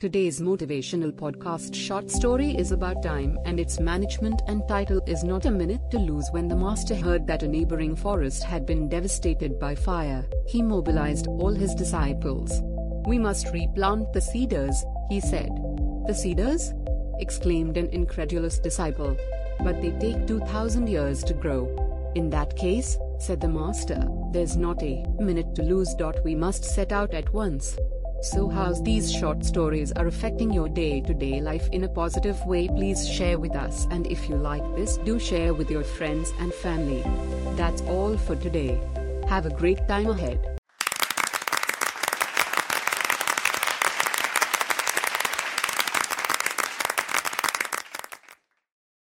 Today's motivational podcast short story is about time and its management and title is Not a Minute to Lose. When the master heard that a neighboring forest had been devastated by fire, he mobilized all his disciples. We must replant the cedars, he said. The cedars? exclaimed an incredulous disciple. But they take 2000 years to grow. In that case, said the master, there's not a minute to lose. We must set out at once. So how's these short stories are affecting your day-to-day life in a positive way please share with us and if you like this do share with your friends and family. That's all for today. Have a great time ahead.